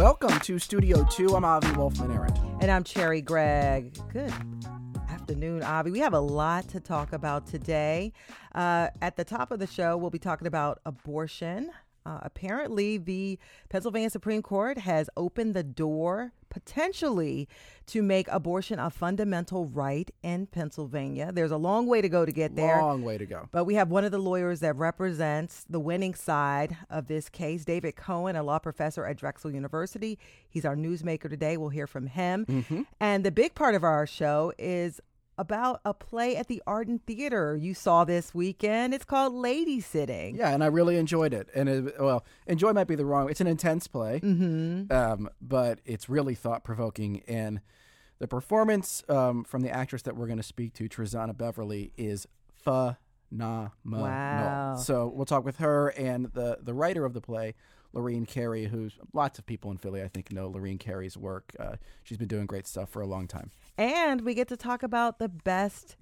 Welcome to Studio 2. I'm Avi Wolfman Arent. And I'm Cherry Gregg. Good afternoon, Avi. We have a lot to talk about today. Uh, at the top of the show, we'll be talking about abortion. Uh, apparently, the Pennsylvania Supreme Court has opened the door potentially to make abortion a fundamental right in Pennsylvania. There's a long way to go to get there. Long way to go. But we have one of the lawyers that represents the winning side of this case, David Cohen, a law professor at Drexel University. He's our newsmaker today. We'll hear from him. Mm-hmm. And the big part of our show is about a play at the Arden Theater you saw this weekend. It's called Ladysitting. Yeah, and I really enjoyed it. And it, well, enjoy might be the wrong. It's an intense play, mm-hmm. um, but it's really thought provoking. And the performance um, from the actress that we're going to speak to, Trezana Beverly, is phenomenal. Wow. So we'll talk with her and the the writer of the play, Lorene Cary, who's lots of people in Philly I think know Lorene Cary's work. Uh, she's been doing great stuff for a long time. And we get to talk about the best,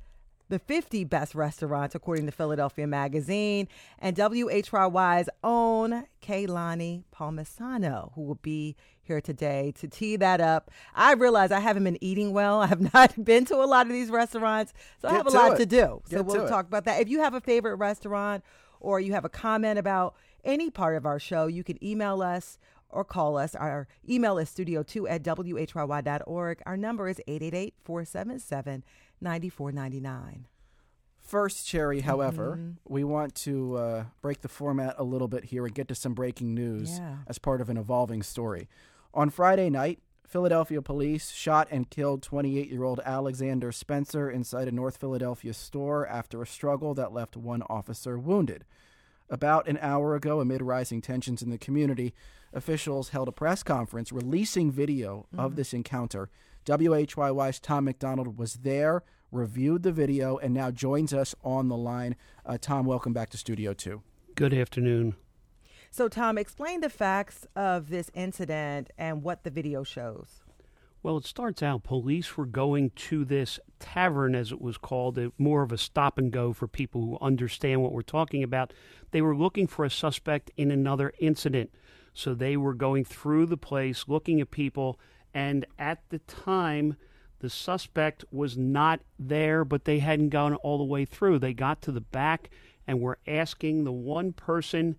the 50 best restaurants according to Philadelphia Magazine and WHYY's own Kae Lani Palmisano, who will be here today to tee that up. I realize I haven't been eating well. I have not been to a lot of these restaurants, so Get I have a lot it. to do. Get so we'll to it. talk about that. If you have a favorite restaurant or you have a comment about any part of our show, you can email us or call us. Our email is studio2 at whyy.org. Our number is 888 477 9499. First, Cherry, however, Mm-hmm. we want to uh, break the format a little bit here and get to some breaking news Yeah. as part of an evolving story. On Friday night, Philadelphia police shot and killed 28 year old Alexander Spencer inside a North Philadelphia store after a struggle that left one officer wounded. About an hour ago, amid rising tensions in the community, officials held a press conference releasing video of this encounter. WHYY's Tom MacDonald was there, reviewed the video, and now joins us on the line. Uh, Tom, welcome back to Studio 2. Good afternoon. So, Tom, explain the facts of this incident and what the video shows. Well, it starts out police were going to this tavern, as it was called, more of a stop and go for people who understand what we're talking about. They were looking for a suspect in another incident. So they were going through the place, looking at people, and at the time, the suspect was not there, but they hadn't gone all the way through. They got to the back and were asking the one person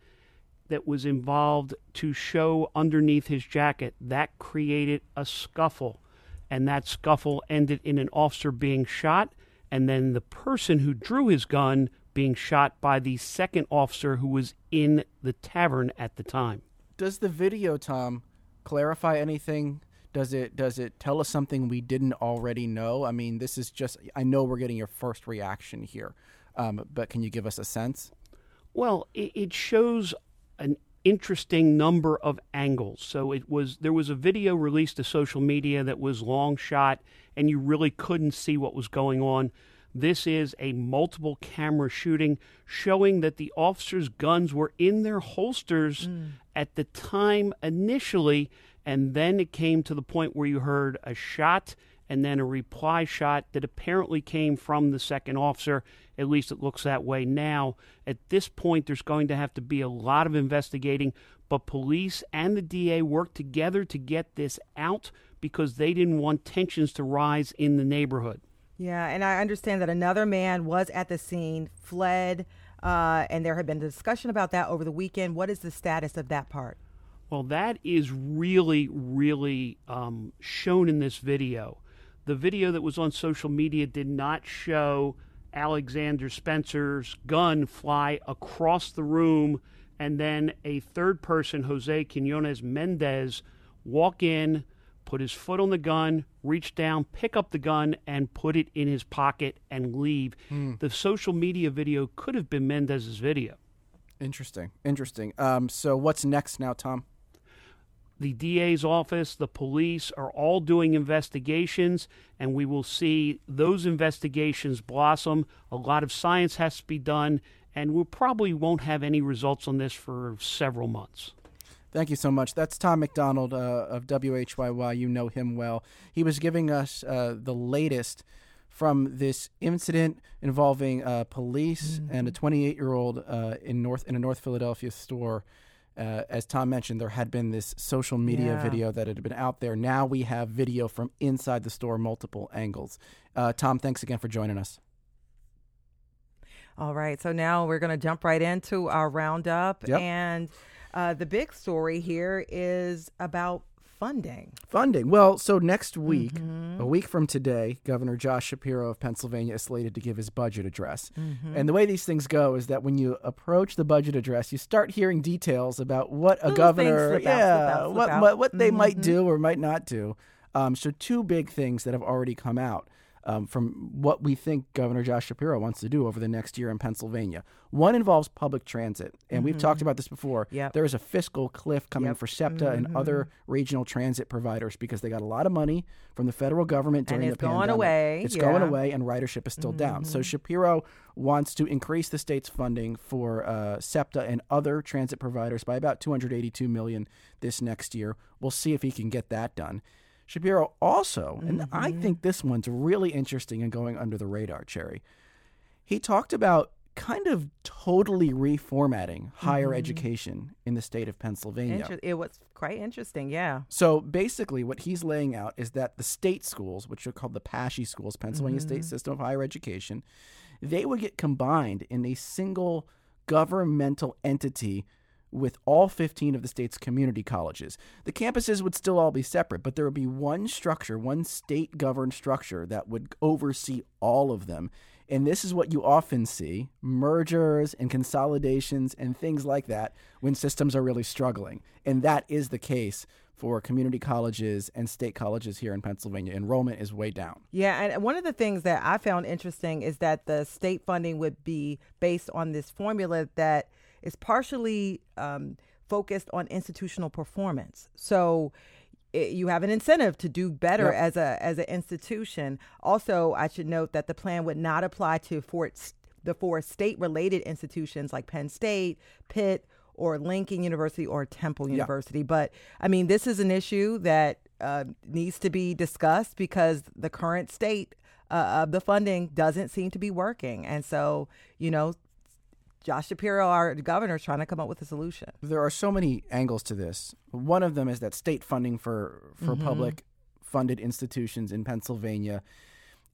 that was involved to show underneath his jacket. That created a scuffle, and that scuffle ended in an officer being shot, and then the person who drew his gun being shot by the second officer who was in the tavern at the time. Does the video, Tom, clarify anything? Does it does it tell us something we didn't already know? I mean, this is just I know we're getting your first reaction here, um, but can you give us a sense? Well, it, it shows an interesting number of angles. So it was there was a video released to social media that was long shot, and you really couldn't see what was going on. This is a multiple camera shooting showing that the officers' guns were in their holsters mm. at the time initially, and then it came to the point where you heard a shot and then a reply shot that apparently came from the second officer. At least it looks that way now. At this point, there's going to have to be a lot of investigating, but police and the DA worked together to get this out because they didn't want tensions to rise in the neighborhood. Yeah, and I understand that another man was at the scene, fled, uh, and there had been discussion about that over the weekend. What is the status of that part? Well, that is really, really um, shown in this video. The video that was on social media did not show Alexander Spencer's gun fly across the room and then a third person, Jose Quinones Mendez, walk in, put his foot on the gun, reach down, pick up the gun, and put it in his pocket and leave. The social media video could have been Mendez's video. Interesting, interesting. Um, so what's next now, Tom? The DA's office, the police are all doing investigations, and we will see those investigations blossom. A lot of science has to be done, and we probably won't have any results on this for several months. Thank you so much. That's Tom MacDonald uh, of WHYY. You know him well. He was giving us uh, the latest from this incident involving uh, police and a 28 year old uh, in North in a North Philadelphia store Uh, as Tom mentioned, there had been this social media Yeah. video that had been out there. Now we have video from inside the store, multiple angles. Uh, Tom, thanks again for joining us. All right, so now we're going to jump right into our roundup. Yep. And uh, the big story here is about funding. Funding. Well, so next week, Mm-hmm. a week from today, Governor Josh Shapiro of Pennsylvania is slated to give his budget address. Mm-hmm. And the way these things go is that when you approach the budget address, you start hearing details about what a governor, things slip out, yeah, slip out, slip what, out. what what they might Mhm. do or might not do. Um, so two big things that have already come out. Um, from what we think Governor Josh Shapiro wants to do over the next year in Pennsylvania. One involves public transit, and we've talked about this before. Mm-hmm. Yep. There is a fiscal cliff coming Yep. for SEPTA and other Mm-hmm. regional transit providers because they got a lot of money from the federal government And during it's the going pandemic. away, It's going yeah. Mm-hmm. away, and ridership is still down. So Shapiro wants to increase the state's funding for uh, SEPTA and other transit providers by about 282 million this next year. We'll see if he can get that done. Shapiro also, and I Mm-hmm. think this one's really interesting and going under the radar, Cherry. He talked about kind of totally reformatting higher education in the state of Pennsylvania. Inter- it was quite interesting, yeah. So basically, what he's laying out is that the state schools, which are called the PASSHE schools, Pennsylvania State System of Higher Education, they would get combined in a single governmental entity with all 15 of the state's community colleges. The campuses would still all be separate, but there would be one structure, one state governed structure that would oversee all of them. And this is what you often see mergers and consolidations and things like that when systems are really struggling. And that is the case for community colleges and state colleges here in Pennsylvania. Enrollment is way down. Yeah, and one of the things that I found interesting is that the state funding would be based on this formula that is partially um, focused on institutional performance. So it, you have an incentive to do better Yep. as a as an institution. Also, I should note that the plan would not apply to for the four state related institutions like Penn State, Pitt, or Lincoln University or Temple University. But I mean, this is an issue that uh, needs to be discussed because the current state uh, of the funding doesn't seem to be working. And so, you know, Josh Shapiro, our governor, is trying to come up with a solution. There are so many angles to this. One of them is that state funding for for mm-hmm. public funded institutions in Pennsylvania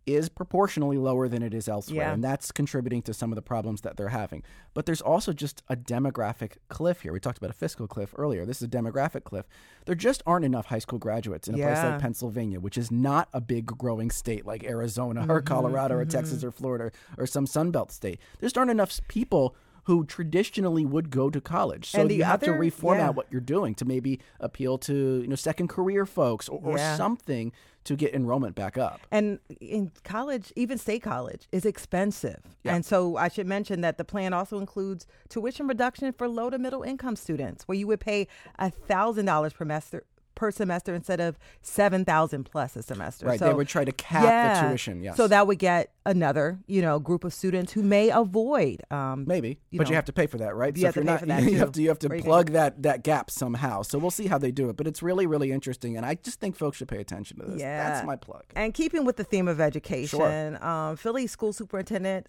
is proportionally lower than it is elsewhere, Yeah. and that's contributing to some of the problems that they're having. But there's also just a demographic cliff here. We talked about a fiscal cliff earlier. This is a demographic cliff. There just aren't enough high school graduates in a place like Pennsylvania, which is not a big growing state like Arizona or Colorado or Texas or Florida or some Sunbelt state. There just aren't enough people who traditionally would go to college. So you have to reformat yeah. what you're doing to maybe appeal to you know second career folks or, or Yeah. something to get enrollment back up. And in college, even state college, is expensive. Yeah. And so I should mention that the plan also includes tuition reduction for low to middle income students, where you would pay thousand dollars per semester per semester instead of seven thousand plus a semester. Right? So, they would try to cap yeah. the tuition. Yes. So that would get another, you know, group of students who may avoid. Um, Maybe, you but you have to pay for that, right? you so have if to you're for not, that, you have to you have to plug that that gap somehow. So we'll see how they do it. But it's really really interesting, and I just think folks should pay attention to this. Yeah. That's my plug. And keeping with the theme of education, um, Philly school superintendent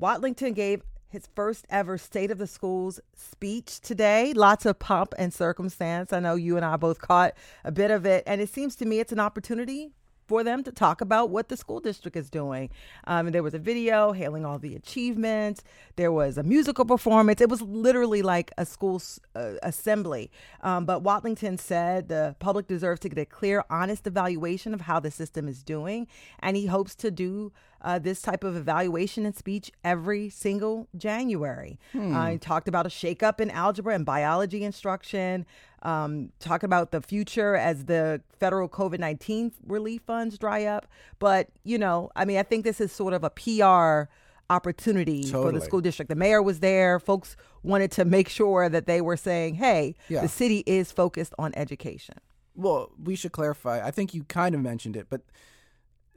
Watlington gave his first ever State of the Schools speech today. Lots of pomp and circumstance. I know you and I both caught a bit of it. And it seems to me it's an opportunity for them to talk about what the school district is doing. Um, and there was a video hailing all the achievements. There was a musical performance. It was literally like a school uh, assembly. Um, but Watlington said the public deserves to get a clear, honest evaluation of how the system is doing. And he hopes to do uh, this type of evaluation and speech every single January. Uh, he talked about a shakeup in algebra and biology instruction, um, talk about the future as the federal COVID 19 relief funds dry up. But, you know, I mean, I think this is sort of a PR opportunity for the school district. The mayor was there. Folks wanted to make sure that they were saying, hey, Yeah. the city is focused on education. Well, we should clarify. I think you kind of mentioned it, but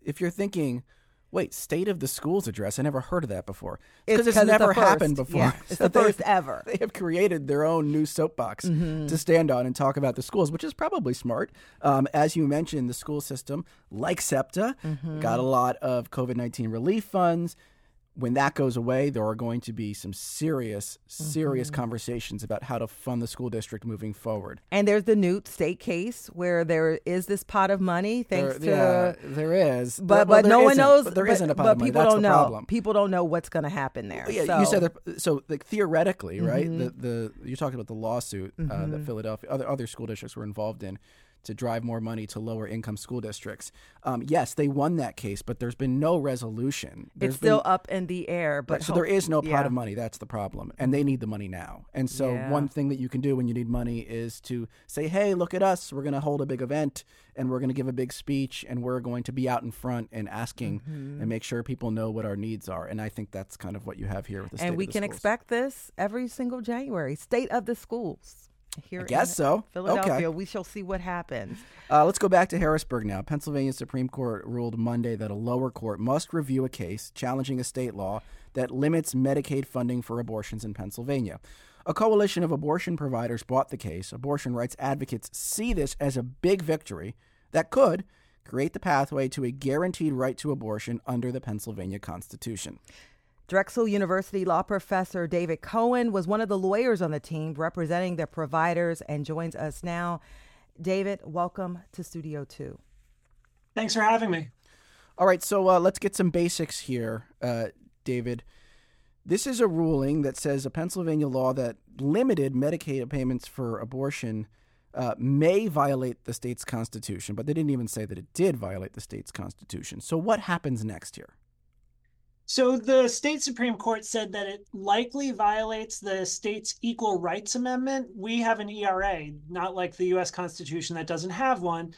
if you're thinking, wait, state of the schools address, I never heard of that before. Because it's it's never first. happened before. Yeah, it's the first ever. They have created their own new soapbox Mm-hmm. to stand on and talk about the schools, which is probably smart. Um, as you mentioned, the school system, like SEPTA, Mm-hmm. got a lot of COVID 19 relief funds. When that goes away, there are going to be some serious, serious Mm-hmm. conversations about how to fund the school district moving forward. And there's the Newt state case where there is this pot of money thanks there, to. yeah, there is, But Well, but no one knows. But there but, not a pot but of money. people That's don't the know. problem. People don't know what's going to happen there. Yeah, so. you said there, so. Like theoretically, right? Mm-hmm. The the you talked about the lawsuit uh, that Philadelphia other other school districts were involved in to drive more money to lower income school districts. Um, yes, they won that case, but there's been no resolution. There's it's still been, up in the air. But Right, so there is no pot yeah. of money. That's the problem, and they need the money now. And so Yeah. one thing that you can do when you need money is to say, "Hey, look at us! We're going to hold a big event, and we're going to give a big speech, and we're going to be out in front and asking Mm-hmm. and make sure people know what our needs are." And I think that's kind of what you have here with the state and we the can schools. expect this every single January. State of the schools. Here I guess in so. Philadelphia. Okay. We shall see what happens. Uh, let's go back to Harrisburg now. Pennsylvania Supreme Court ruled Monday that a lower court must review a case challenging a state law that limits Medicaid funding for abortions in Pennsylvania. A coalition of abortion providers bought the case. Abortion rights advocates see this as a big victory that could create the pathway to a guaranteed right to abortion under the Pennsylvania Constitution. Drexel University law professor David Cohen was one of the lawyers on the team representing the providers and joins us now. David, welcome to Studio 2. Thanks for having me. All right, so uh, let's get some basics here, uh, David. This is a ruling that says a Pennsylvania law that limited Medicaid payments for abortion uh, may violate the state's constitution, but they didn't even say that it did violate the state's constitution. So, what happens next here? So, the state Supreme Court said that it likely violates the state's Equal Rights Amendment. We have an ERA, not like the US Constitution that doesn't have one.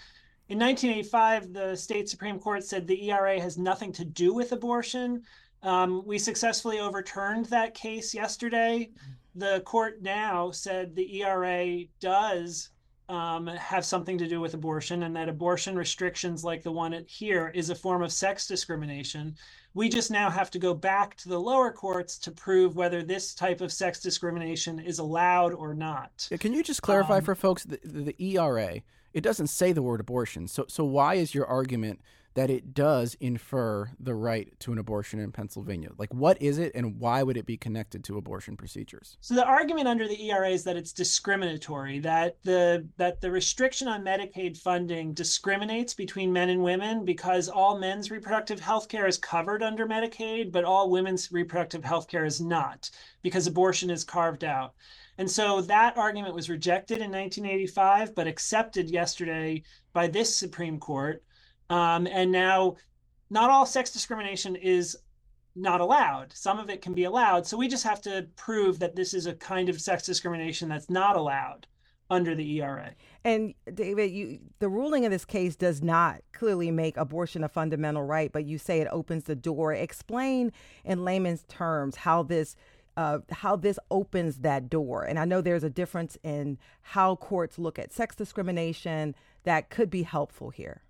In 1985, the state Supreme Court said the ERA has nothing to do with abortion. Um, we successfully overturned that case yesterday. The court now said the ERA does um, have something to do with abortion and that abortion restrictions like the one here is a form of sex discrimination. We just now have to go back to the lower courts to prove whether this type of sex discrimination is allowed or not. Yeah, Can you just clarify Um, for folks the, the, the ERA? It doesn't say the word abortion. So, so why is your argument that it does infer the right to an abortion in Pennsylvania? Like, what is it, and why would it be connected to abortion procedures? So the argument under the ERA is that it's discriminatory, that the that the restriction on Medicaid funding discriminates between men and women because all men's reproductive health care is covered under Medicaid, but all women's reproductive health care is not because abortion is carved out. And so that argument was rejected in 1985, but accepted yesterday by this Supreme Court. Um, and now, not all sex discrimination is not allowed. Some of it can be allowed. So we just have to prove that this is a kind of sex discrimination that's not allowed under the ERA. And David, you the ruling in this case does not clearly make abortion a fundamental right, but you say it opens the door. Explain in layman's terms how this uh, how this opens that door. And I know there's a difference in how courts look at sex discrimination that could be helpful here.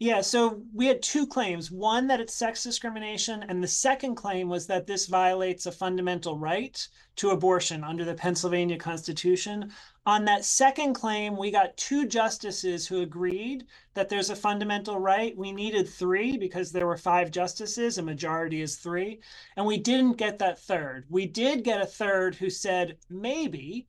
Yeah, so we had two claims. One, that it's sex discrimination, and the second claim was that this violates a fundamental right to abortion under the Pennsylvania Constitution. On that second claim, we got two justices who agreed that there's a fundamental right. We needed three because there were five justices, a majority is three, and we didn't get that third. We did get a third who said maybe,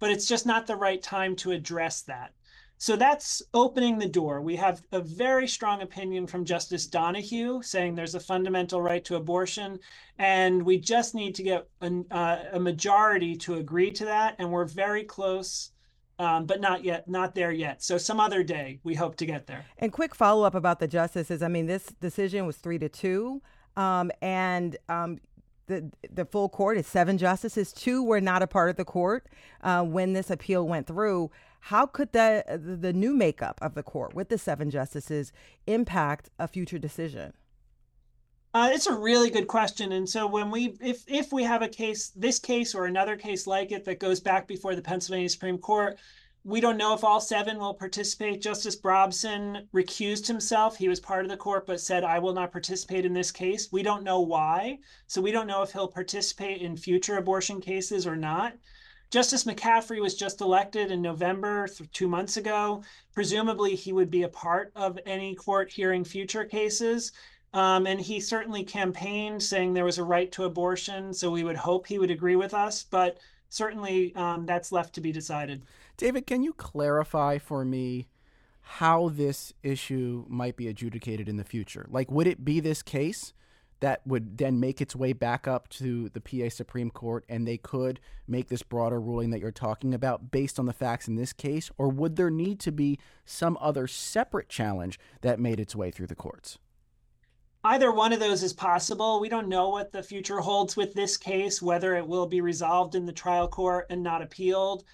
but it's just not the right time to address that. So that's opening the door. We have a very strong opinion from Justice Donohue saying there's a fundamental right to abortion, and we just need to get a, uh, a majority to agree to that, and we're very close, um, but not yet, not there yet. So some other day, we hope to get there. And quick follow up about the justices. I mean, this decision was three to two, um, and um, the the full court is seven justices. Two were not a part of the court uh, when this appeal went through. How could the the new makeup of the court with the seven justices impact a future decision? Uh, it's a really good question, and so when we, if if we have a case, this case or another case like it that goes back before the Pennsylvania Supreme Court, we don't know if all seven will participate. Justice Brobson recused himself. He was part of the court, but said, I will not participate in this case. We don't know why. So we don't know if he'll participate in future abortion cases or not. Justice McCaffery was just elected in November, two months ago. Presumably, he would be a part of any court hearing future cases. Um, and he certainly campaigned saying there was a right to abortion. So we would hope he would agree with us, but certainly um, that's left to be decided. David, can you clarify for me how this issue might be adjudicated in the future? Like, would it be this case that would then make its way back up to the PA Supreme Court and they could make this broader ruling that you're talking about based on the facts in this case? Or would there need to be some other separate challenge that made its way through the courts? Either one of those is possible. We don't know what the future holds with this case, whether it will be resolved in the trial court and not appealed,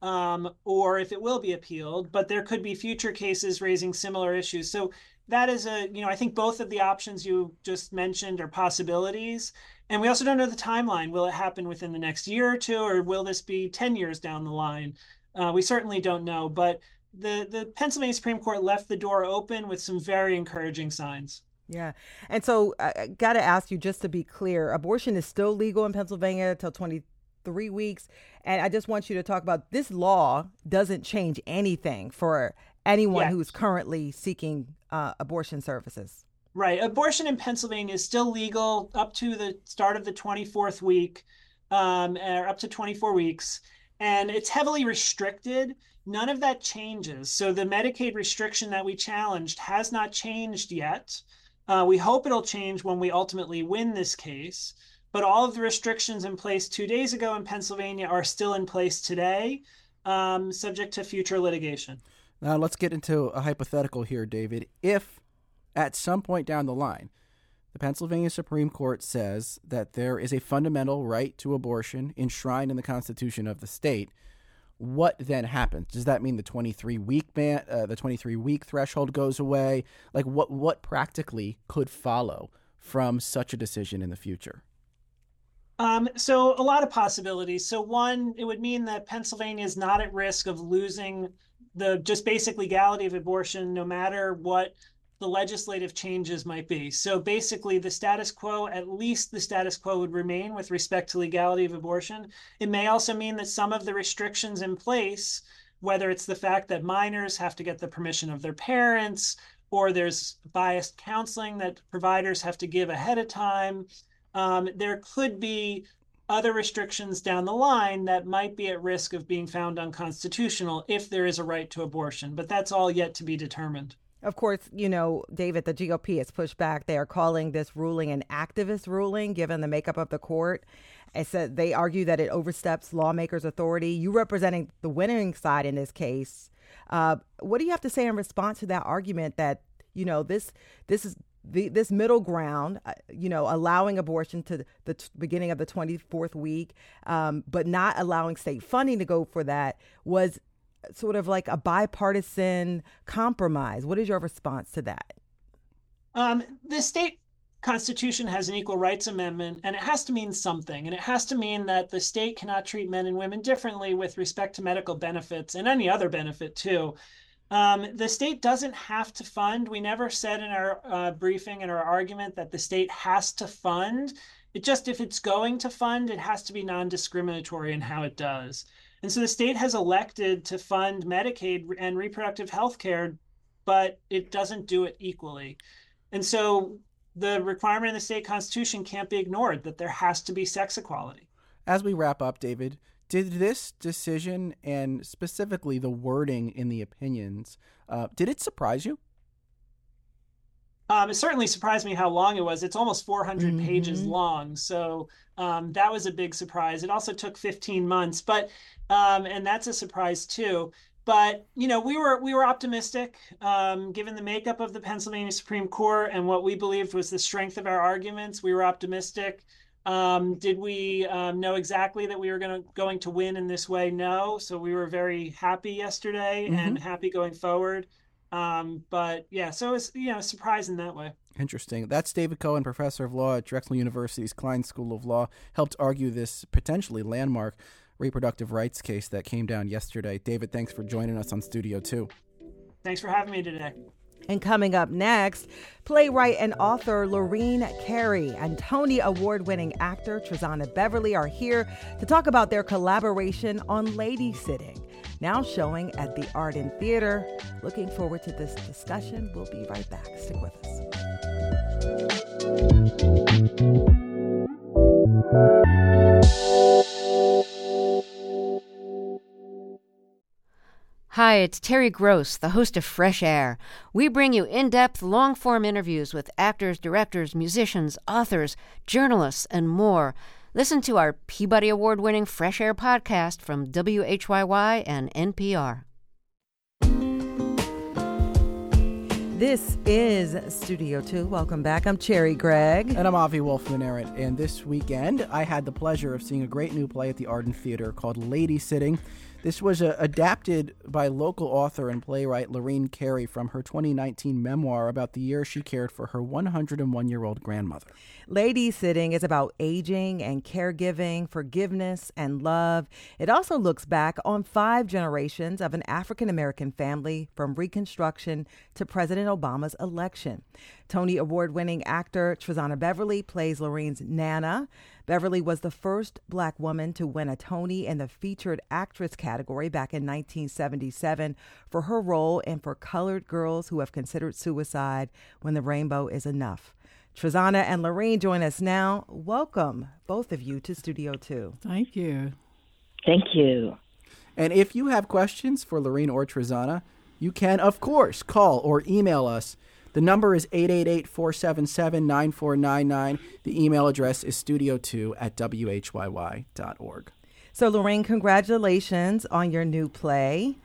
um, or if it will be appealed. But there could be future cases raising similar issues. So that is a, you know, I think both of the options you just mentioned are possibilities. And we also don't know the timeline. Will it happen within the next year or two, or will this be 10 years down the line? Uh, we certainly don't know. But the, the Pennsylvania Supreme Court left the door open with some very encouraging signs. Yeah. And so I got to ask you just to be clear abortion is still legal in Pennsylvania until 23 weeks. And I just want you to talk about this law doesn't change anything for anyone yes. who's currently seeking uh, abortion services. Right. Abortion in Pennsylvania is still legal up to the start of the 24th week, um, or up to 24 weeks. And it's heavily restricted. None of that changes. So the Medicaid restriction that we challenged has not changed yet. Uh, we hope it'll change when we ultimately win this case. But all of the restrictions in place two days ago in Pennsylvania are still in place today, um, subject to future litigation. Now, let's get into a hypothetical here, David. If at some point down the line, the Pennsylvania Supreme Court says that there is a fundamental right to abortion enshrined in the Constitution of the state, what then happens? Does that mean the 23 week ban, uh, the 23 week threshold goes away? Like what what practically could follow from such a decision in the future? Um, so a lot of possibilities. So one, it would mean that Pennsylvania is not at risk of losing the just basic legality of abortion, no matter what the legislative changes might be. So basically, the status quo, at least the status quo would remain with respect to legality of abortion. It may also mean that some of the restrictions in place, whether it's the fact that minors have to get the permission of their parents, or there's biased counseling that providers have to give ahead of time, um, there could be other restrictions down the line that might be at risk of being found unconstitutional if there is a right to abortion. But that's all yet to be determined. Of course, you know, David, the GOP has pushed back. They are calling this ruling an activist ruling, given the makeup of the court. It said they argue that it oversteps lawmakers' authority. You representing the winning side in this case. Uh, what do you have to say in response to that argument that you know this this is the, this middle ground, uh, you know, allowing abortion to the t- beginning of the 24th week, um, but not allowing state funding to go for that was sort of like a bipartisan compromise. What is your response to that? Um, the state constitution has an equal rights amendment and it has to mean something and it has to mean that the state cannot treat men and women differently with respect to medical benefits and any other benefit too um, the state doesn't have to fund we never said in our uh, briefing and our argument that the state has to fund it just if it's going to fund it has to be non-discriminatory in how it does and so the state has elected to fund Medicaid and reproductive health care, but it doesn't do it equally. And so the requirement in the state constitution can't be ignored that there has to be sex equality. As we wrap up, David, did this decision and specifically the wording in the opinions, uh, did it surprise you? Um, it certainly surprised me how long it was. It's almost 400 mm-hmm. pages long. So um, that was a big surprise. It also took 15 months, but um, and that's a surprise too. But you know, we were we were optimistic, um, given the makeup of the Pennsylvania Supreme Court and what we believed was the strength of our arguments. We were optimistic. Um, did we um, know exactly that we were going to going to win in this way? No. So we were very happy yesterday mm-hmm. and happy going forward. Um, but yeah, so it was you know surprising that way. Interesting. That's David Cohen, professor of law at Drexel University's Kline School of Law, helped argue this potentially landmark reproductive rights case that came down yesterday. David, thanks for joining us on Studio 2. Thanks for having me today. And coming up next, playwright and author Lorene Cary and Tony Award winning actor Trezana Beverly are here to talk about their collaboration on Ladysitting, now showing at the Arden Theater. Looking forward to this discussion. We'll be right back. Stick with us. Hi, it's Terry Gross, the host of Fresh Air. We bring you in depth, long form interviews with actors, directors, musicians, authors, journalists, and more. Listen to our Peabody Award winning Fresh Air podcast from WHYY and NPR. This is Studio 2. Welcome back. I'm Cherry Gregg. And I'm Avi Wolfman Arent. And this weekend, I had the pleasure of seeing a great new play at the Arden Theater called Ladysitting. This was uh, adapted by local author and playwright Lorene Cary from her 2019 memoir about the year she cared for her 101 year old grandmother. Ladysitting is about aging and caregiving, forgiveness and love. It also looks back on five generations of an African American family from Reconstruction to President Obama's election. Tony Award winning actor Trezana Beverly plays Lorene's Nana. Beverly was the first black woman to win a Tony in the featured actress category back in 1977 for her role in For Colored Girls Who Have Considered Suicide When the Rainbow Is Enough. Trezana and Lorraine join us now. Welcome, both of you, to Studio 2. Thank you. Thank you. And if you have questions for Lorraine or Trezana, you can, of course, call or email us the number is 888 477 9499. The email address is studio2 at whyy.org. So, Lorraine, congratulations on your new play.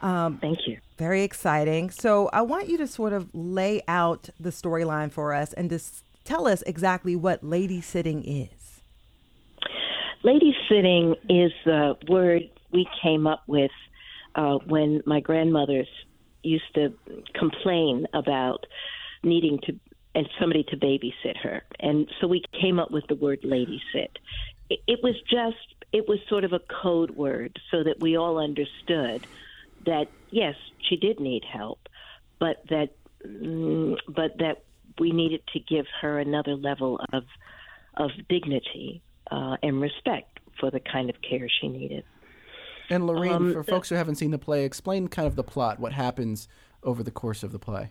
Um, Thank you. Very exciting. So, I want you to sort of lay out the storyline for us and just tell us exactly what lady sitting is. Lady sitting is the word we came up with uh, when my grandmother's used to complain about needing to and somebody to babysit her, and so we came up with the word lady sit. It, was just it was sort of a code word so that we all understood that yes, she did need help, but that mm, but that we needed to give her another level of of dignity uh, and respect for the kind of care she needed. And Lorene, um, for folks who haven't seen the play, explain kind of the plot. What happens over the course of the play?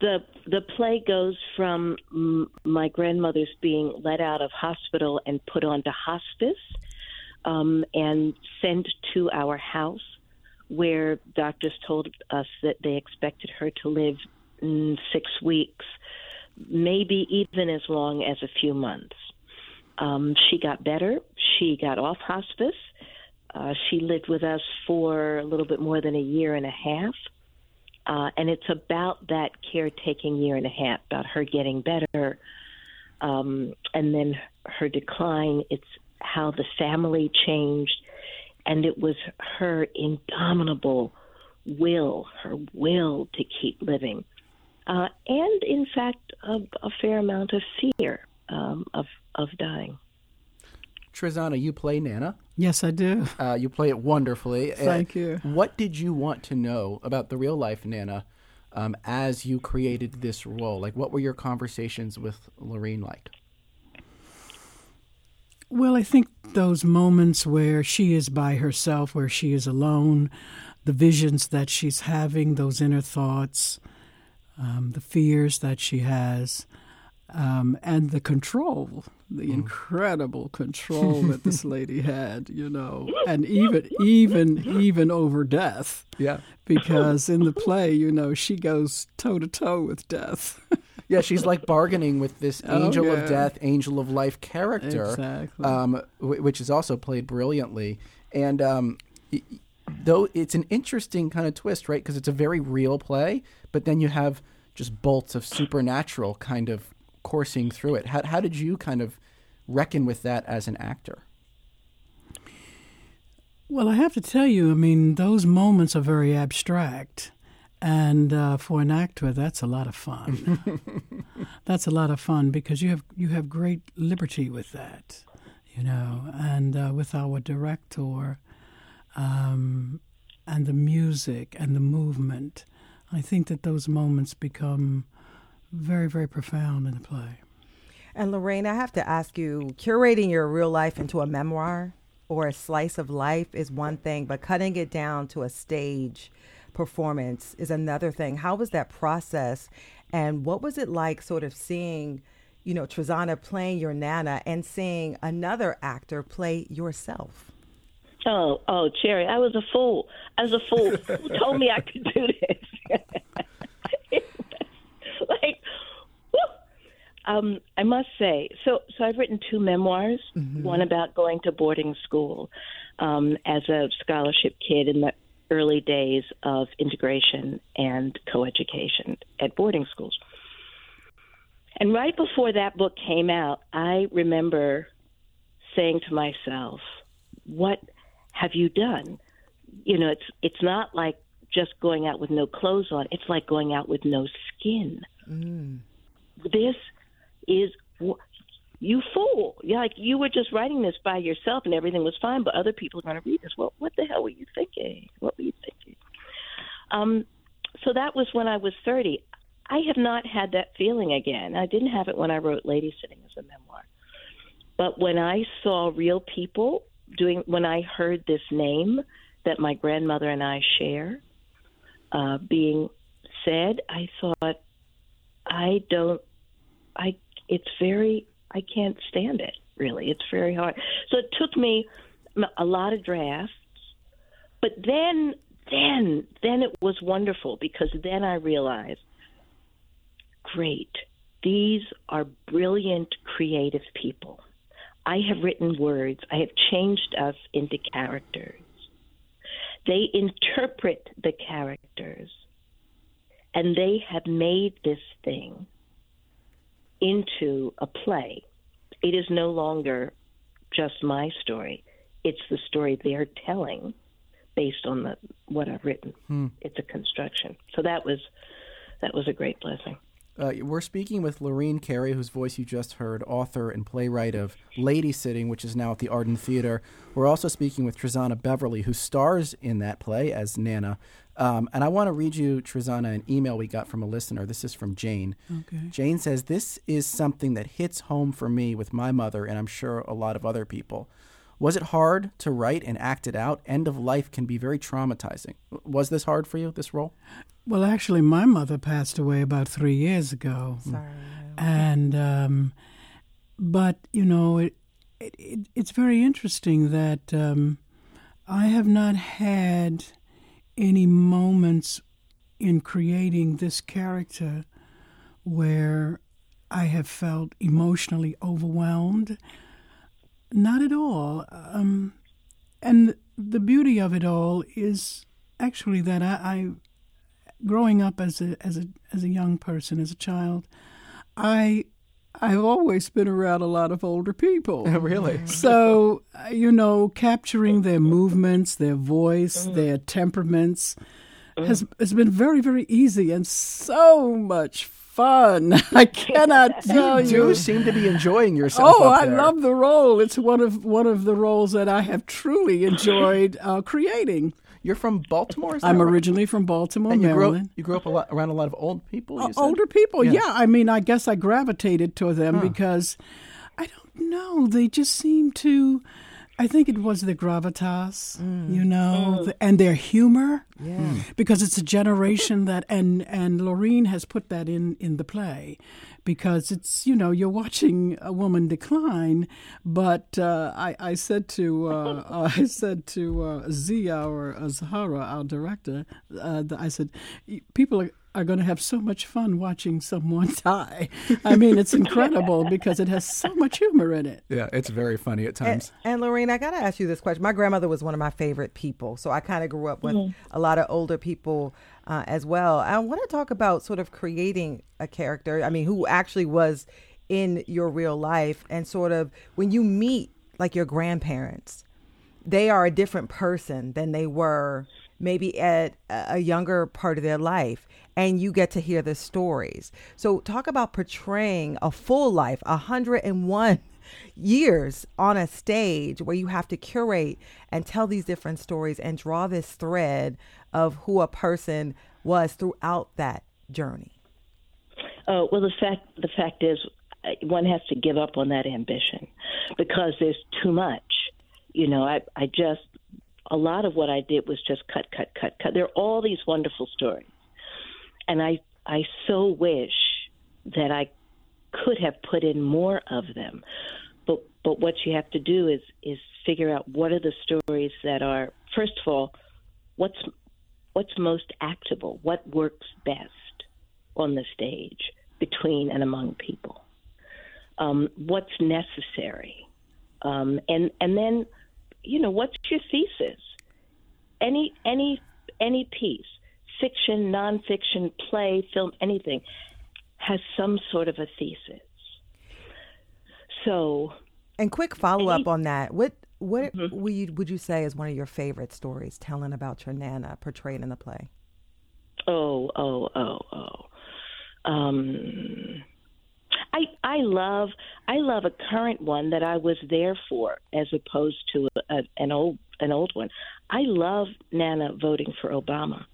The the play goes from my grandmother's being let out of hospital and put onto hospice, um, and sent to our house, where doctors told us that they expected her to live mm, six weeks, maybe even as long as a few months. Um, she got better. She got off hospice. Uh, she lived with us for a little bit more than a year and a half. Uh, and it's about that caretaking year and a half, about her getting better, um, and then her decline. It's how the family changed, and it was her indomitable will, her will to keep living, uh, and in fact, a, a, fair amount of fear um, of of dying. Trezana, you play Nana. Yes, I do. Uh, you play it wonderfully. Thank uh, you. What did you want to know about the real life Nana um, as you created this role? Like, what were your conversations with Lorene like? Well, I think those moments where she is by herself, where she is alone, the visions that she's having, those inner thoughts, um, the fears that she has, um, and the control, the mm. incredible control that this lady had, you know, and even even even over death. Yeah, because in the play, you know, she goes toe to toe with death. yeah, she's like bargaining with this oh, angel oh, yeah. of death, angel of life character, exactly. um, w- which is also played brilliantly. And um, though it's an interesting kind of twist, right? Because it's a very real play, but then you have just bolts of supernatural kind of coursing through it. How, how did you kind of reckon with that as an actor? Well, I have to tell you, I mean, those moments are very abstract. And uh, for an actor, that's a lot of fun. that's a lot of fun because you have you have great liberty with that, you know. And uh, with our director, um, and the music and the movement, I think that those moments become very, very profound in the play. And Lorraine, I have to ask you curating your real life into a memoir or a slice of life is one thing, but cutting it down to a stage performance is another thing. How was that process? And what was it like, sort of seeing, you know, Trezana playing your Nana and seeing another actor play yourself? Oh, oh, Cherry, I was a fool. I was a fool. Who told me I could do this? like, whew. Um, I must say, so so I've written two memoirs. One about going to boarding school um, as a scholarship kid in the early days of integration and coeducation at boarding schools. And right before that book came out, I remember saying to myself, "What have you done?" You know, it's it's not like just going out with no clothes on. It's like going out with no skin. This is you fool. Yeah, like you were just writing this by yourself and everything was fine, but other people are going to read this. Well, what the hell were you thinking? What were you thinking? Um, so that was when I was 30. I have not had that feeling again. I didn't have it when I wrote Ladysitting as a memoir. But when I saw real people doing, when I heard this name that my grandmother and I share uh, being said, I thought, I don't, I, it's very, I can't stand it, really. It's very hard. So it took me a lot of drafts, but then, then, then it was wonderful because then I realized, great, these are brilliant, creative people. I have written words, I have changed us into characters. They interpret the characters, and they have made this thing into a play. It is no longer just my story. It's the story they're telling based on the what I've written. It's a construction. So that was that was a great blessing. Uh, we're speaking with Lorene Cary, whose voice you just heard, author and playwright of Ladysitting, which is now at the Arden Theater. We're also speaking with Trezana Beverly, who stars in that play as Nana. Um, and I want to read you, Trezana, an email we got from a listener. This is from Jane. Okay. Jane says, This is something that hits home for me with my mother, and I'm sure a lot of other people. Was it hard to write and act it out? End of life can be very traumatizing. Was this hard for you, this role? Well, actually, my mother passed away about three years ago. Sorry. and um, but you know it, it, it it's very interesting that um, I have not had any moments in creating this character where I have felt emotionally overwhelmed. Not at all. Um, and the beauty of it all is actually that I, I growing up as a as a as a young person, as a child, I I've always been around a lot of older people. really? So, you know, capturing their movements, their voice, their temperaments has has been very very easy and so much fun. I cannot tell You you. do seem to be enjoying yourself. Oh, I love the role. It's one of one of the roles that I have truly enjoyed uh, creating. You're from Baltimore. Is that I'm right? originally from Baltimore, And you grew Maryland. up, you grew up a lot, around a lot of old people. You Uh, said? older people, Yeah. yeah. I mean, I guess I gravitated to them because I don't know. They just seem to. I think it was the gravitas, you know, the, and their humor. Yeah. Because it's a generation that, and and Lorene has put that in in the play, because it's you know you're watching a woman decline, but uh, I I said to uh, I said to uh, Z our uh, Zuhairah our director, uh, I said people are are going to have so much fun watching someone die. I mean, it's incredible because it has so much humor in it. Yeah, it's very funny at times. and Lorene, I got to ask you this question. My grandmother was one of my favorite people, so I kind of grew up with a lot of older people uh, as well. I want to talk about sort of creating a character. I mean, who actually was in your real life, and sort of when you meet like your grandparents, they are a different person than they were maybe at a younger part of their life and you get to hear the stories so talk about portraying a full life 101 years on a stage where you have to curate and tell these different stories and draw this thread of who a person was throughout that journey Oh well, the fact the fact is, uh, one has to give up on that ambition because there's too much. You know, I I just a lot of what I did was just cut, cut, cut, cut. There are all these wonderful stories, and I I so wish that I could have put in more of them. But but what you have to do is is figure out what are the stories that are first of all, what's what's most actable, what works best on the stage between and among people. Um, what's necessary, um, and and then, you know, what's your thesis? Any any any piece, fiction, nonfiction, play, film, anything, has some sort of a thesis. So, and quick follow up on that. What what Mhm. would you, would you say is one of your favorite stories telling about your nana portrayed in the play? oh, oh, oh, oh. Um, I I love I love a current one that I was there for, as opposed to a, an old an old one. I love Nana voting for Obama.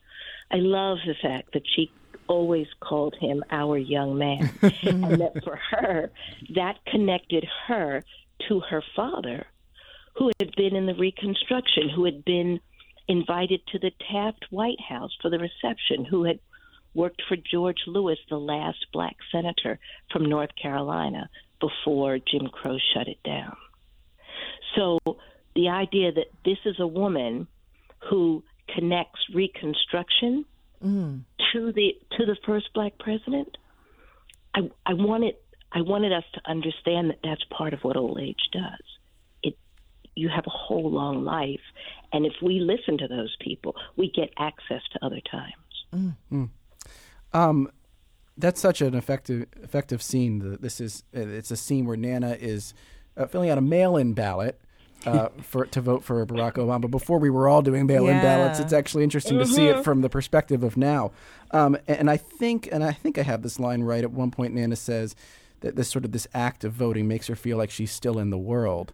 I love the fact that she always called him our young man, and that for her that connected her to her father, who had been in the Reconstruction, who had been invited to the Taft White House for the reception, who had worked for George Lewis, the last black senator from North Carolina before Jim Crow shut it down. So the idea that this is a woman who connects Reconstruction to the to the first black president, I I wanted I wanted us to understand that that's part of what old age does. It you have a whole long life, and if we listen to those people, we get access to other times. Um, that's such an effective effective scene. This is it's a scene where Nana is uh, filling out a mail-in ballot uh, for to vote for Barack Obama. Before we were all doing mail-in ballots. It's actually interesting to see it from the perspective of now. Um, and I think, and I think I have this line right. At one point, Nana says that this sort of this act of voting makes her feel like she's still in the world.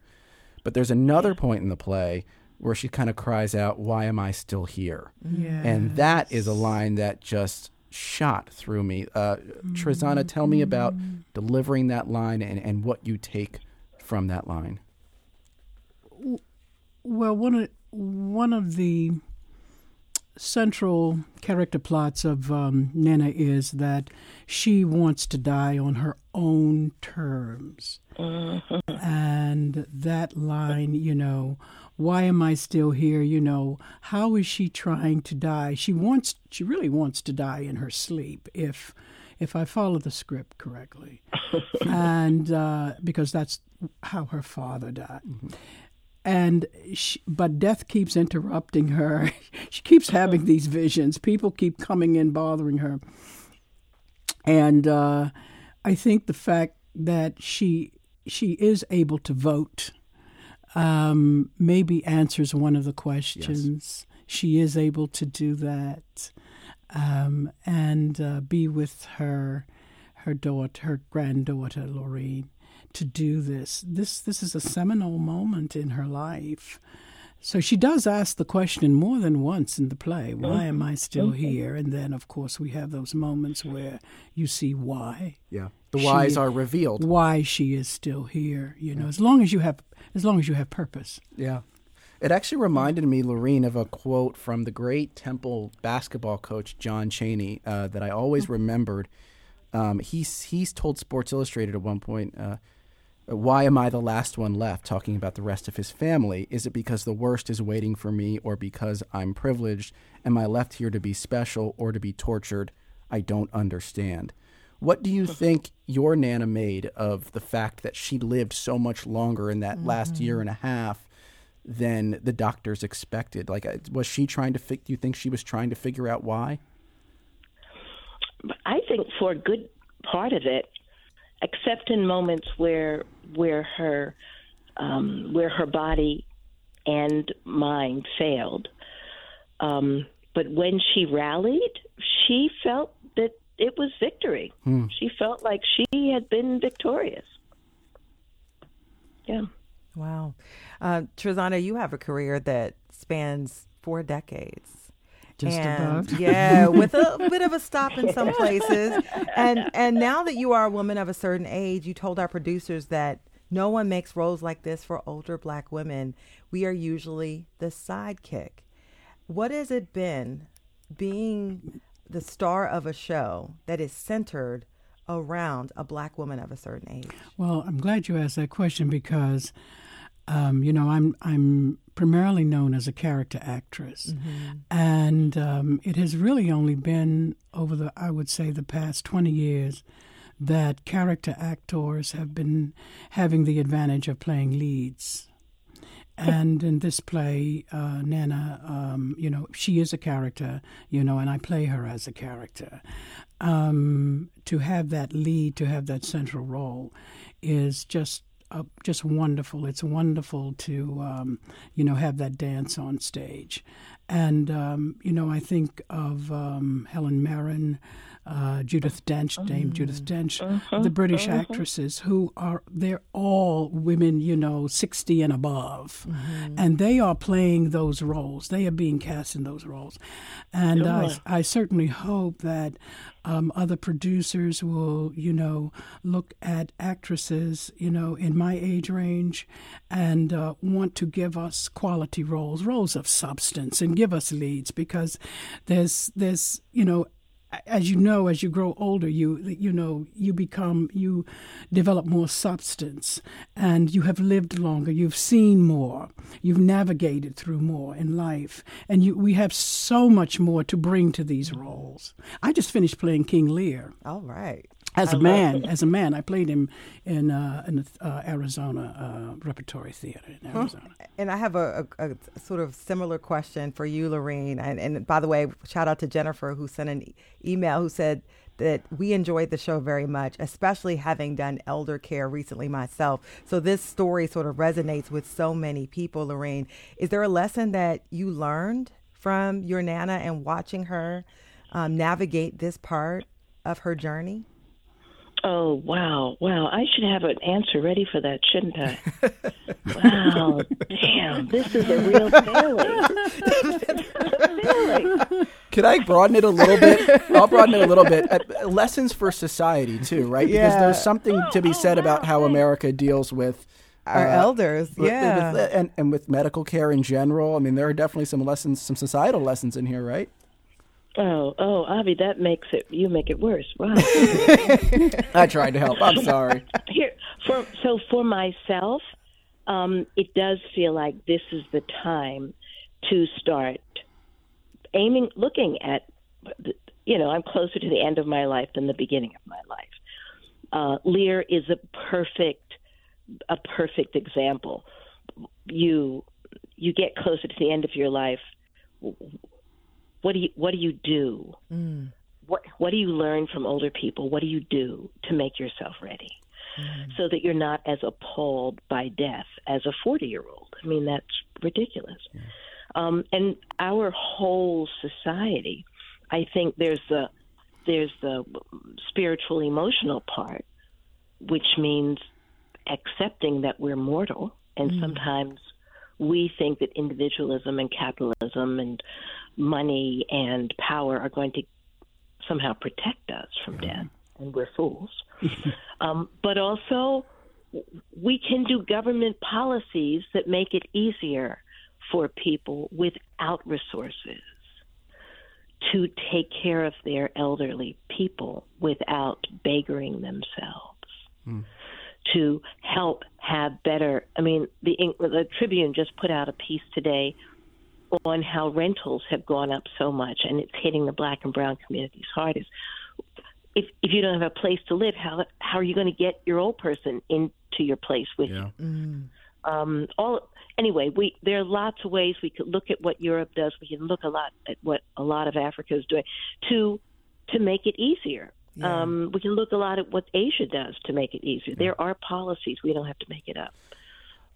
But there's another point in the play where she kind of cries out, "Why am I still here?" Yeah. And that is a line that just shot through me. Uh, Trezana, tell me about delivering that line and, and what you take from that line. Well, one of one of the central character plots of um, Nana is that she wants to die on her own terms, and that line, you know, why am I still here? You know, how is she trying to die? She wants, she really wants to die in her sleep, if if I follow the script correctly, and uh, because that's how her father died and she, but death keeps interrupting her. She keeps having these visions. People keep coming in bothering her. And uh, i think the fact that she she is able to vote um, maybe answers one of the questions. She is able to do that um, and uh, be with her her daughter her granddaughter Lorraine to do this. This this is a seminal moment in her life. So she does ask the question more than once in the play, why am I still here? And then of course we have those moments where you see why. Yeah, the She- whys are revealed. Why she is still here, you know, as long as you have as long as you have purpose. Yeah. It actually reminded me, Lorene, of a quote from the great Temple basketball coach John Chaney uh, that I always remembered. Um, he's he's told Sports Illustrated at one point, uh, "Why am I the last one left?" Talking about the rest of his family. Is it because the worst is waiting for me, or because I'm privileged? Am I left here to be special or to be tortured? I don't understand. What do you think your Nana made of the fact that she lived so much longer in that last year and a half than the doctors expected? Like, uh, was she trying to? Fi- do you think she was trying to figure out why? I think for a good part of it, except in moments where where her um, where her body and mind failed, um, but when she rallied, she felt that it was victory. She felt like she had been victorious. Yeah. Wow. Uh, Trezana, you have a career that spans four decades. Just and, about. yeah, with a bit of a stop in some places. And and now that you are a woman of a certain age, you told our producers that no one makes roles like this for older black women. We are usually the sidekick. What has it been being the star of a show that is centered around a black woman of a certain age? Well, I'm glad you asked that question because, um, you know, I'm I'm primarily known as a character actress, mm-hmm. and um, it has really only been over the I would say the past 20 years that character actors have been having the advantage of playing leads. And in this play, uh, Nana, um, you know, she is a character, you know, and I play her as a character. Um, to have that lead, to have that central role, is just uh, just wonderful. It's wonderful to um, you know have that dance on stage, and um, you know I think of um, Helen Mirren uh, Judith Dench, Dame Judith mm. Dench, uh-huh, the British uh-huh. actresses who are they're all women, you know, sixty and above, mm-hmm. and they are playing those roles. They are being cast in those roles, and. I, I certainly hope that um, other producers will, you know, look at actresses, you know, in my age range, and uh, want to give us quality roles, roles of substance, and give us leads because there's there's you know as you know, as you grow older, you you know you become you develop more substance, and you have lived longer. You've seen more. You've navigated through more in life, and you, we have so much more to bring to these roles. I just finished playing King Lear. All right as a man, as a man, I played him in uh, in uh, Arizona uh, Repertory Theater in Arizona. And I have a, a, a, sort of similar question for you, Lorene. And, and, by the way, shout out to Jennifer who sent an e- email who said that we enjoyed the show very much, especially having done elder care recently myself. So this story sort of resonates with so many people. Lorene, is there a lesson that you learned from your nana and watching her um, navigate this part of her journey? Oh wow, wow! I should have an answer ready for that, shouldn't I? wow, damn! This is a real failing. Could I broaden it a little bit? I'll broaden it a little bit. Uh, lessons for society too, right? Yeah. Because there's something to be said about how America deals with our uh, elders, yeah, with, and and with medical care in general. I mean, there are definitely some lessons, some societal lessons in here, right? Oh, oh, Avi, that makes it. You make it worse. Wow. I tried to help. I'm sorry. Here, for so for myself, um, it does feel like this is the time to start aiming, looking at. You know, I'm closer to the end of my life than the beginning of my life. Uh, Lear is a perfect, a perfect example. You you get closer to the end of your life what do you what do you do? Mm. What what do you learn from older people? What do you do to make yourself ready? Mm. So that you're not as appalled by death as a 40 year old. I mean, that's ridiculous. Yeah. Um, and our whole society, I think there's the there's the spiritual emotional part, which means accepting that we're mortal, and mm. sometimes we think that individualism and capitalism and money and power are going to somehow protect us from death, and we're fools. um, but also, we can do government policies that make it easier for people without resources to take care of their elderly people without beggaring themselves. Mm. To help have better, I mean, the, the Tribune just put out a piece today on how rentals have gone up so much, and it's hitting the black and brown communities hardest. If if you don't have a place to live, how how are you going to get your old person into your place with yeah. you? Mm. Um, all anyway, we there are lots of ways we could look at what Europe does. We can look a lot at what a lot of Africa is doing to to make it easier. Yeah. Um, we can look a lot at what Asia does to make it easier. There are policies. We don't have to make it up.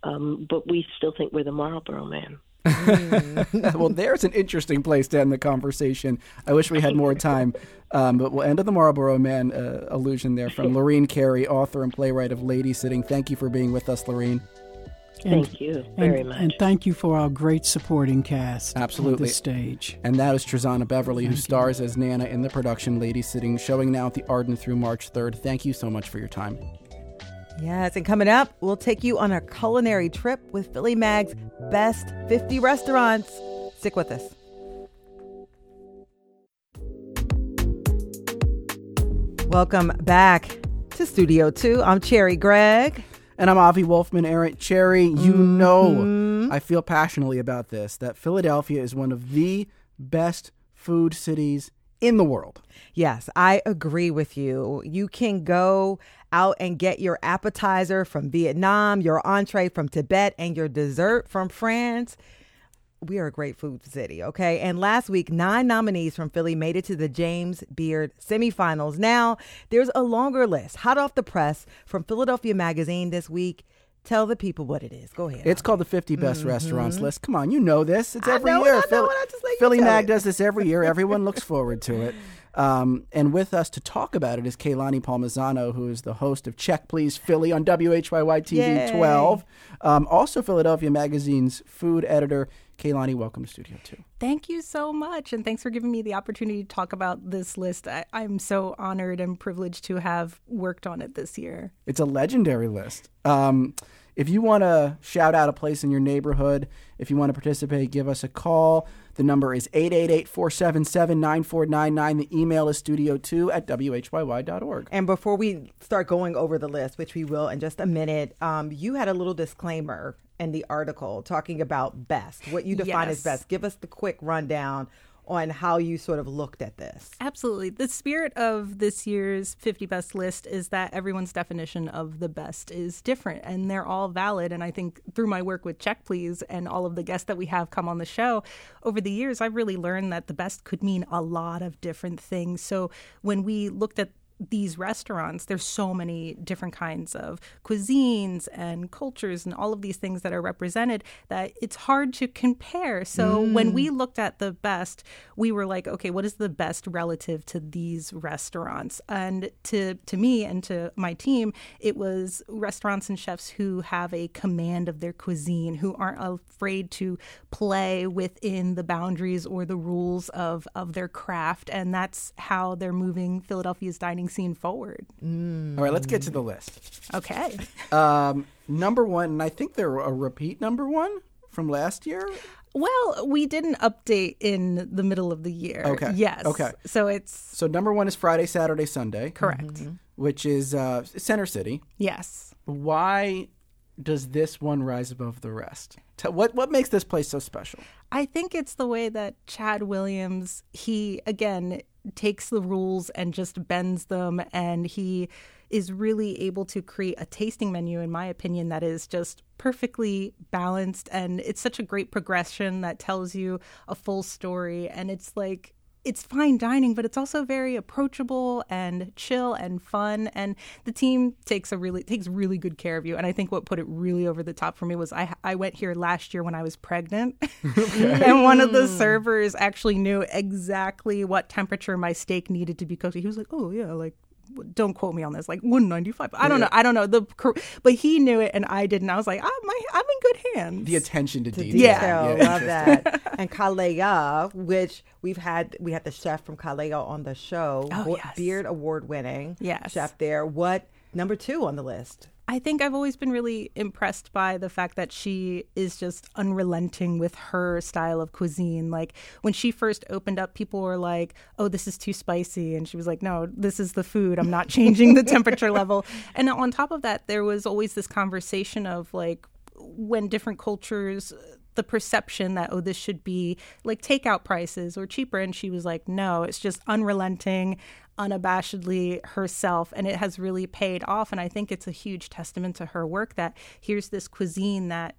Um, but we still think we're the Marlboro man. well, there's an interesting place to end the conversation. I wish we had more time, um, but we'll end on the Marlboro Man uh, allusion there from Lorene Cary, author and playwright of Ladysitting. Thank you for being with us, Lorene. And, thank you very and, much. And thank you for our great supporting cast Absolutely. the stage. And that is Trezana Beverly, thank who stars as Nana in the production Ladysitting, showing now at the Arden through March 3rd. Thank you so much for your time. Yes, and coming up, we'll take you on a culinary trip with Philly Mag's best 50 restaurants. Stick with us. Welcome back to Studio 2. I'm Cherri Gregg. And I'm Avi Wolfman Arent Cherri. You Mm-hmm. know, I feel passionately about this that Philadelphia is one of the best food cities in the world. Yes, I agree with you. You can go out and get your appetizer from Vietnam, your entree from Tibet, and your dessert from France. We are a great food city, okay? And last week, nine nominees from Philly made it to the James Beard semifinals. Now, there's a longer list, hot off the press from Philadelphia Magazine this week. Tell the people what it is. Go ahead. It's called the 50 Best Restaurants list. Come on, you know this. It's Mm-hmm. Every it, year. I know Philly, it. I just let Philly Mag it. does this every year. Everyone looks forward to it. Um, and with us to talk about it is Kae Lani Palmisano, who is the host of Check Please Philly on WHYY TV 12. Um, also, Philadelphia Magazine's food editor. Kae Lani, welcome to Studio 2. Thank you so much. And thanks for giving me the opportunity to talk about this list. I, I'm so honored and privileged to have worked on it this year. It's a legendary list. Um, if you want to shout out a place in your neighborhood, if you want to participate, give us a call. The number is 888 477 9499. The email is studio2 at whyy.org. And before we start going over the list, which we will in just a minute, um, you had a little disclaimer in the article talking about best, what you define as best. Give us the quick rundown on how you sort of looked at this. Absolutely. The spirit of this year's 50 best list is that everyone's definition of the best is different and they're all valid. And I think through my work with Check Please and all of the guests that we have come on the show over the years, I've really learned that the best could mean a lot of different things. So when we looked at these restaurants, there's so many different kinds of cuisines and cultures and all of these things that are represented that it's hard to compare. So when we mm. looked at the best, we were like, okay, what is the best relative to these restaurants? And to to me and to my team, it was restaurants and chefs who have a command of their cuisine, who aren't afraid to play within the boundaries or the rules of of their craft, and that's how they're moving Philadelphia's dining scene forward. All right, let's get to the list. Okay. Um, number one, and I think they're a repeat number one from last year. Well, we did an update in the middle of the year. Okay. Yes. Okay. So it's So number one is Friday, Saturday, Sunday, correct. which is uh, Center City. Yes. Why does this one rise above the rest? Tell, what what makes this place so special? I think it's the way that Chad Williams, he again takes the rules and just bends them and he is really able to create a tasting menu in my opinion that is just perfectly balanced and it's such a great progression that tells you a full story and it's like it's fine dining, but it's also very approachable and chill and fun. And the team takes a really takes really good care of you. And I think what put it really over the top for me was I I went here last year when I was pregnant, and one of the mm. servers actually knew exactly what temperature my steak needed to be cooked. He was like, "Oh yeah, like." Don't quote me on this. Like one ninety five. I don't know. I don't know the, but he knew it and I didn't. I was like, I'm, my, I'm in good hands. The attention to detail. Yeah. Detail, love that. And Kalaya, which we've had, we had the chef from Kalaya on the show, Oh, yes. Beard Award winning Yes. chef there. What number two on the list? I think I've always been really impressed by the fact that she is just unrelenting with her style of cuisine. Like when she first opened up, people were like, "Oh, this is too spicy," and she was like, "No, this is the food. I'm not changing the temperature level." And on top of that, there was always this conversation of like when different cultures the perception that oh this should be like takeout prices or cheaper. And she was like no it's just unrelenting unabashedly herself. And it has really paid off. And i think it's a huge testament to her work that here's this cuisine that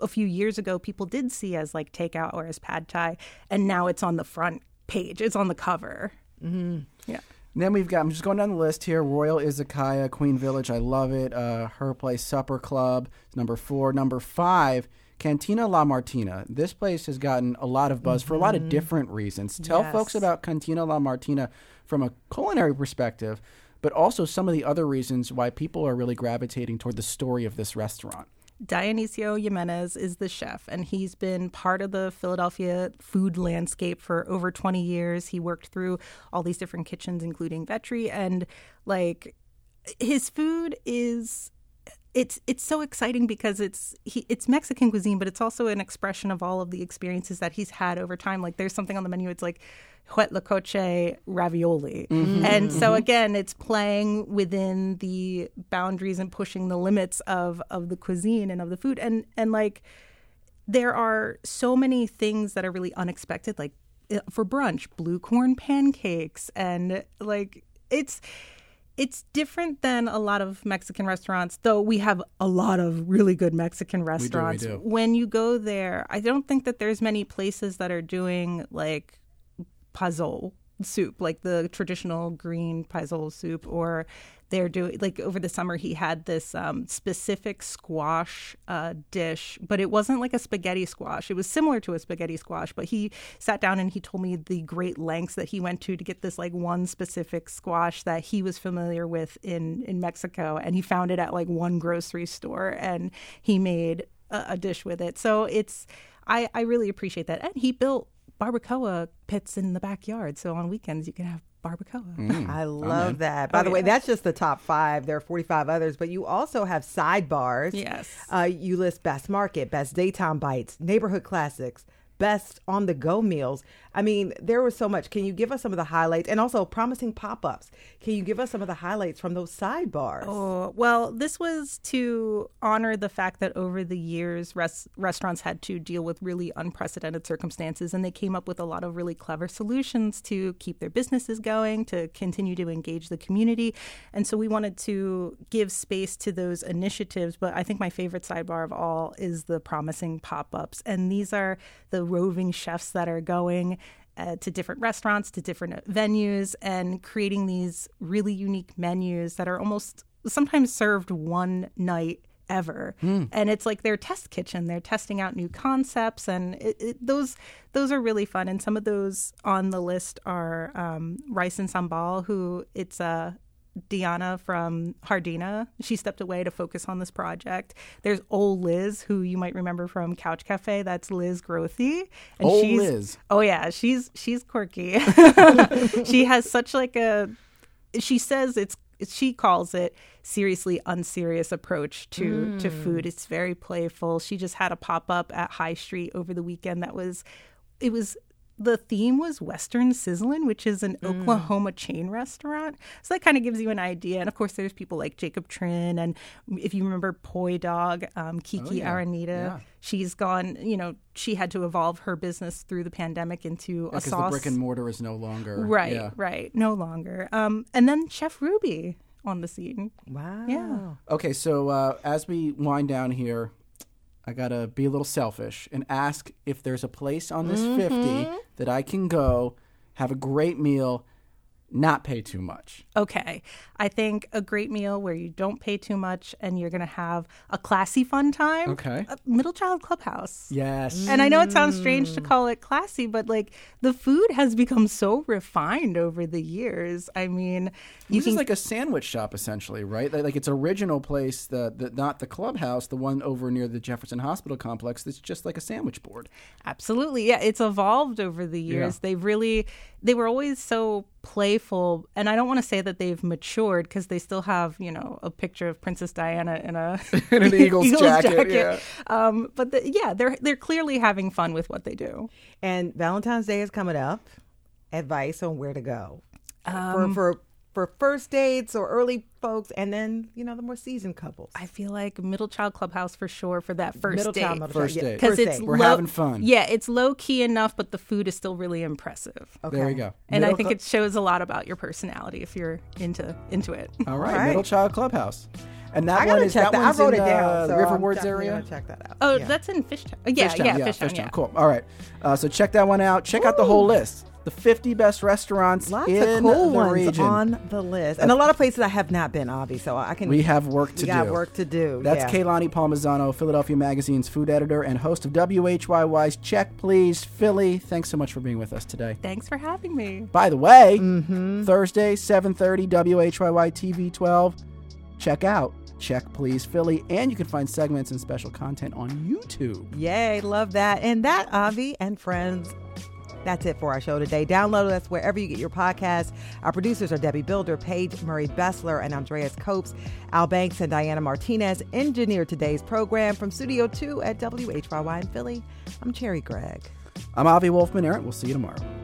a few years ago people did see as like takeout or as pad thai. And now it's on the front page. It's on the cover. Mm-hmm. yeah. Then we've got, I'm just going down the list here Royal Izakaya, Queen Village, I love it. Uh, Her Place Supper Club number four. Number five, Cantina La Martina. This place has gotten a lot of buzz for a lot of mm-hmm. different reasons. Tell Yes. folks about Cantina La Martina from a culinary perspective, but also some of the other reasons why people are really gravitating toward the story of this restaurant. Dionicio Jimenez is the chef, and he's been part of the Philadelphia food landscape for over 20 years. He worked through all these different kitchens, including Vetri, and like his food is it's it's so exciting because it's he, it's Mexican cuisine, but it's also an expression of all of the experiences that he's had over time. Like there's something on the menu. It's like huitlacoche ravioli, Mm-hmm. and so again, it's playing within the boundaries and pushing the limits of of the cuisine and of the food, and and like there are so many things that are really unexpected, like uh, for brunch, blue corn pancakes, and like it's it's different than a lot of Mexican restaurants, though we have a lot of really good Mexican restaurants. do. When you go there, I don't think that there's many places that are doing like pozole soup, like the traditional green pozole soup, or they're doing like over the summer he had this um, specific squash uh, dish, but it wasn't like a spaghetti squash. It was similar to a spaghetti squash, but he sat down and he told me the great lengths that he went to to get this like one specific squash that he was familiar with in in Mexico, and he found it at like one grocery store, and he made a, a dish with it. So it's I I really appreciate that, and he built barbacoa pits in the backyard, so on weekends you can have barbacoa. I love that. By Oh, the way, that's just the top five. There are 45 others, but you also have sidebars. Yes. Uh, you list best market, best daytime bites, neighborhood classics, best on the go meals. I mean, there was so much. Can you give us some of the highlights and also promising pop ups? Can you give us some of the highlights from those sidebars? Oh, well, this was to honor the fact that over the years, res- restaurants had to deal with really unprecedented circumstances, and they came up with a lot of really clever solutions to keep their businesses going, to continue to engage the community. And so we wanted to give space to those initiatives. But I think my favorite sidebar of all is the promising pop ups. And these are the roving chefs that are going uh, to different restaurants, to different venues, and creating these really unique menus that are almost sometimes served one night ever. And it's like their test kitchen. They're testing out new concepts, and it, it, those those are really fun. And some of those on the list are um, Rice and Sambal, who it's a Diana from Hardena. She stepped away to focus on this project. There's old Liz, who you might remember from Couch Cafe. That's Liz Grothy. And Old she's, Liz. Oh yeah, she's she's quirky. she has such like a she says it's she calls it seriously unserious approach to to hmm. food. It's very playful. She just had a pop up at High Street over the weekend that was it was the theme was Western Sizzlin', which is an Oklahoma chain restaurant. So that kind of gives you an idea. And of course, there's people like Jacob Trin, and if you remember Poi Dog, um, Kiki yeah. Aranita, Yeah. she's gone. You know, she had to evolve her business through the pandemic into a Because the sauce. brick and mortar is no longer right, Yeah. right, no longer. Um, and then Chef Ruby on the scene. Wow. Yeah. Okay, so uh, as we wind down here, I gotta be a little selfish and ask if there's a place on this Mm-hmm. 50 that I can go, have a great meal, not pay too much. Okay. I think a great meal where you don't pay too much and you're going to have a classy fun time. Okay. A middle child clubhouse. Yes. And I know it sounds strange to call it classy, but like the food has become so refined over the years. I mean, you this can is like a sandwich shop essentially, right? Like, like its original place, the, the not the clubhouse, the one over near the Jefferson Hospital complex. That's just like a sandwich board. Absolutely. Yeah, it's evolved over the years. Yeah. They've really they were always so playful and I don't want to say that they've matured because they still have, you know, a picture of Princess Diana in a In an Eagles jacket, yeah. Um but the, yeah, they're they're clearly having fun with what they do. And Valentine's Day is coming up. Advice on where to go Um, for for for first dates or early folks, and then you know the more seasoned couples. I feel like middle child clubhouse for sure for that first Middle date. child, middle First child, yeah, date. because first it's date. We're low- having fun. Yeah, it's low key enough, but the food is still really impressive. Okay. There we go. And I think cl- it shows a lot about your personality if you're into into it. all right, All right. Middle Child Clubhouse. And that I one is check that that. I one's wrote in it down. uh, so River I'm Wards area. Check that out. Oh, Yeah. that's in Fishtown. Yeah, Fishtown, yeah, yeah, Fishtown, Fishtown. yeah. Cool. All right. Uh, so check that one out. Check out the whole list. The 50 best restaurants Lots in of cool the ones region. on the list, and a lot of places I have not been, Avi. So I can. we have work to do. we got do. work to do. That's yeah. Kae Lani Palmisano, Philadelphia Magazine's food editor and host of WHYY's Check Please Philly. Thanks so much for being with us today. Thanks for having me. By the way, Mm-hmm. Thursday, 7:30 WHYY TV 12. Check out Check Please Philly and you can find segments and special content on YouTube. Yay, love that. And that, Avi and friends, That's it for our show today. Download us wherever you get your podcasts. Our producers are Debbie Builder, Paige Murray Bessler, and Andreas Copes. Al Banks and Diana Martinez engineered today's program from Studio 2 at WHYY in Philly. I'm Cherri Gregg. I'm Avi Wolfman Arent. We'll see you tomorrow.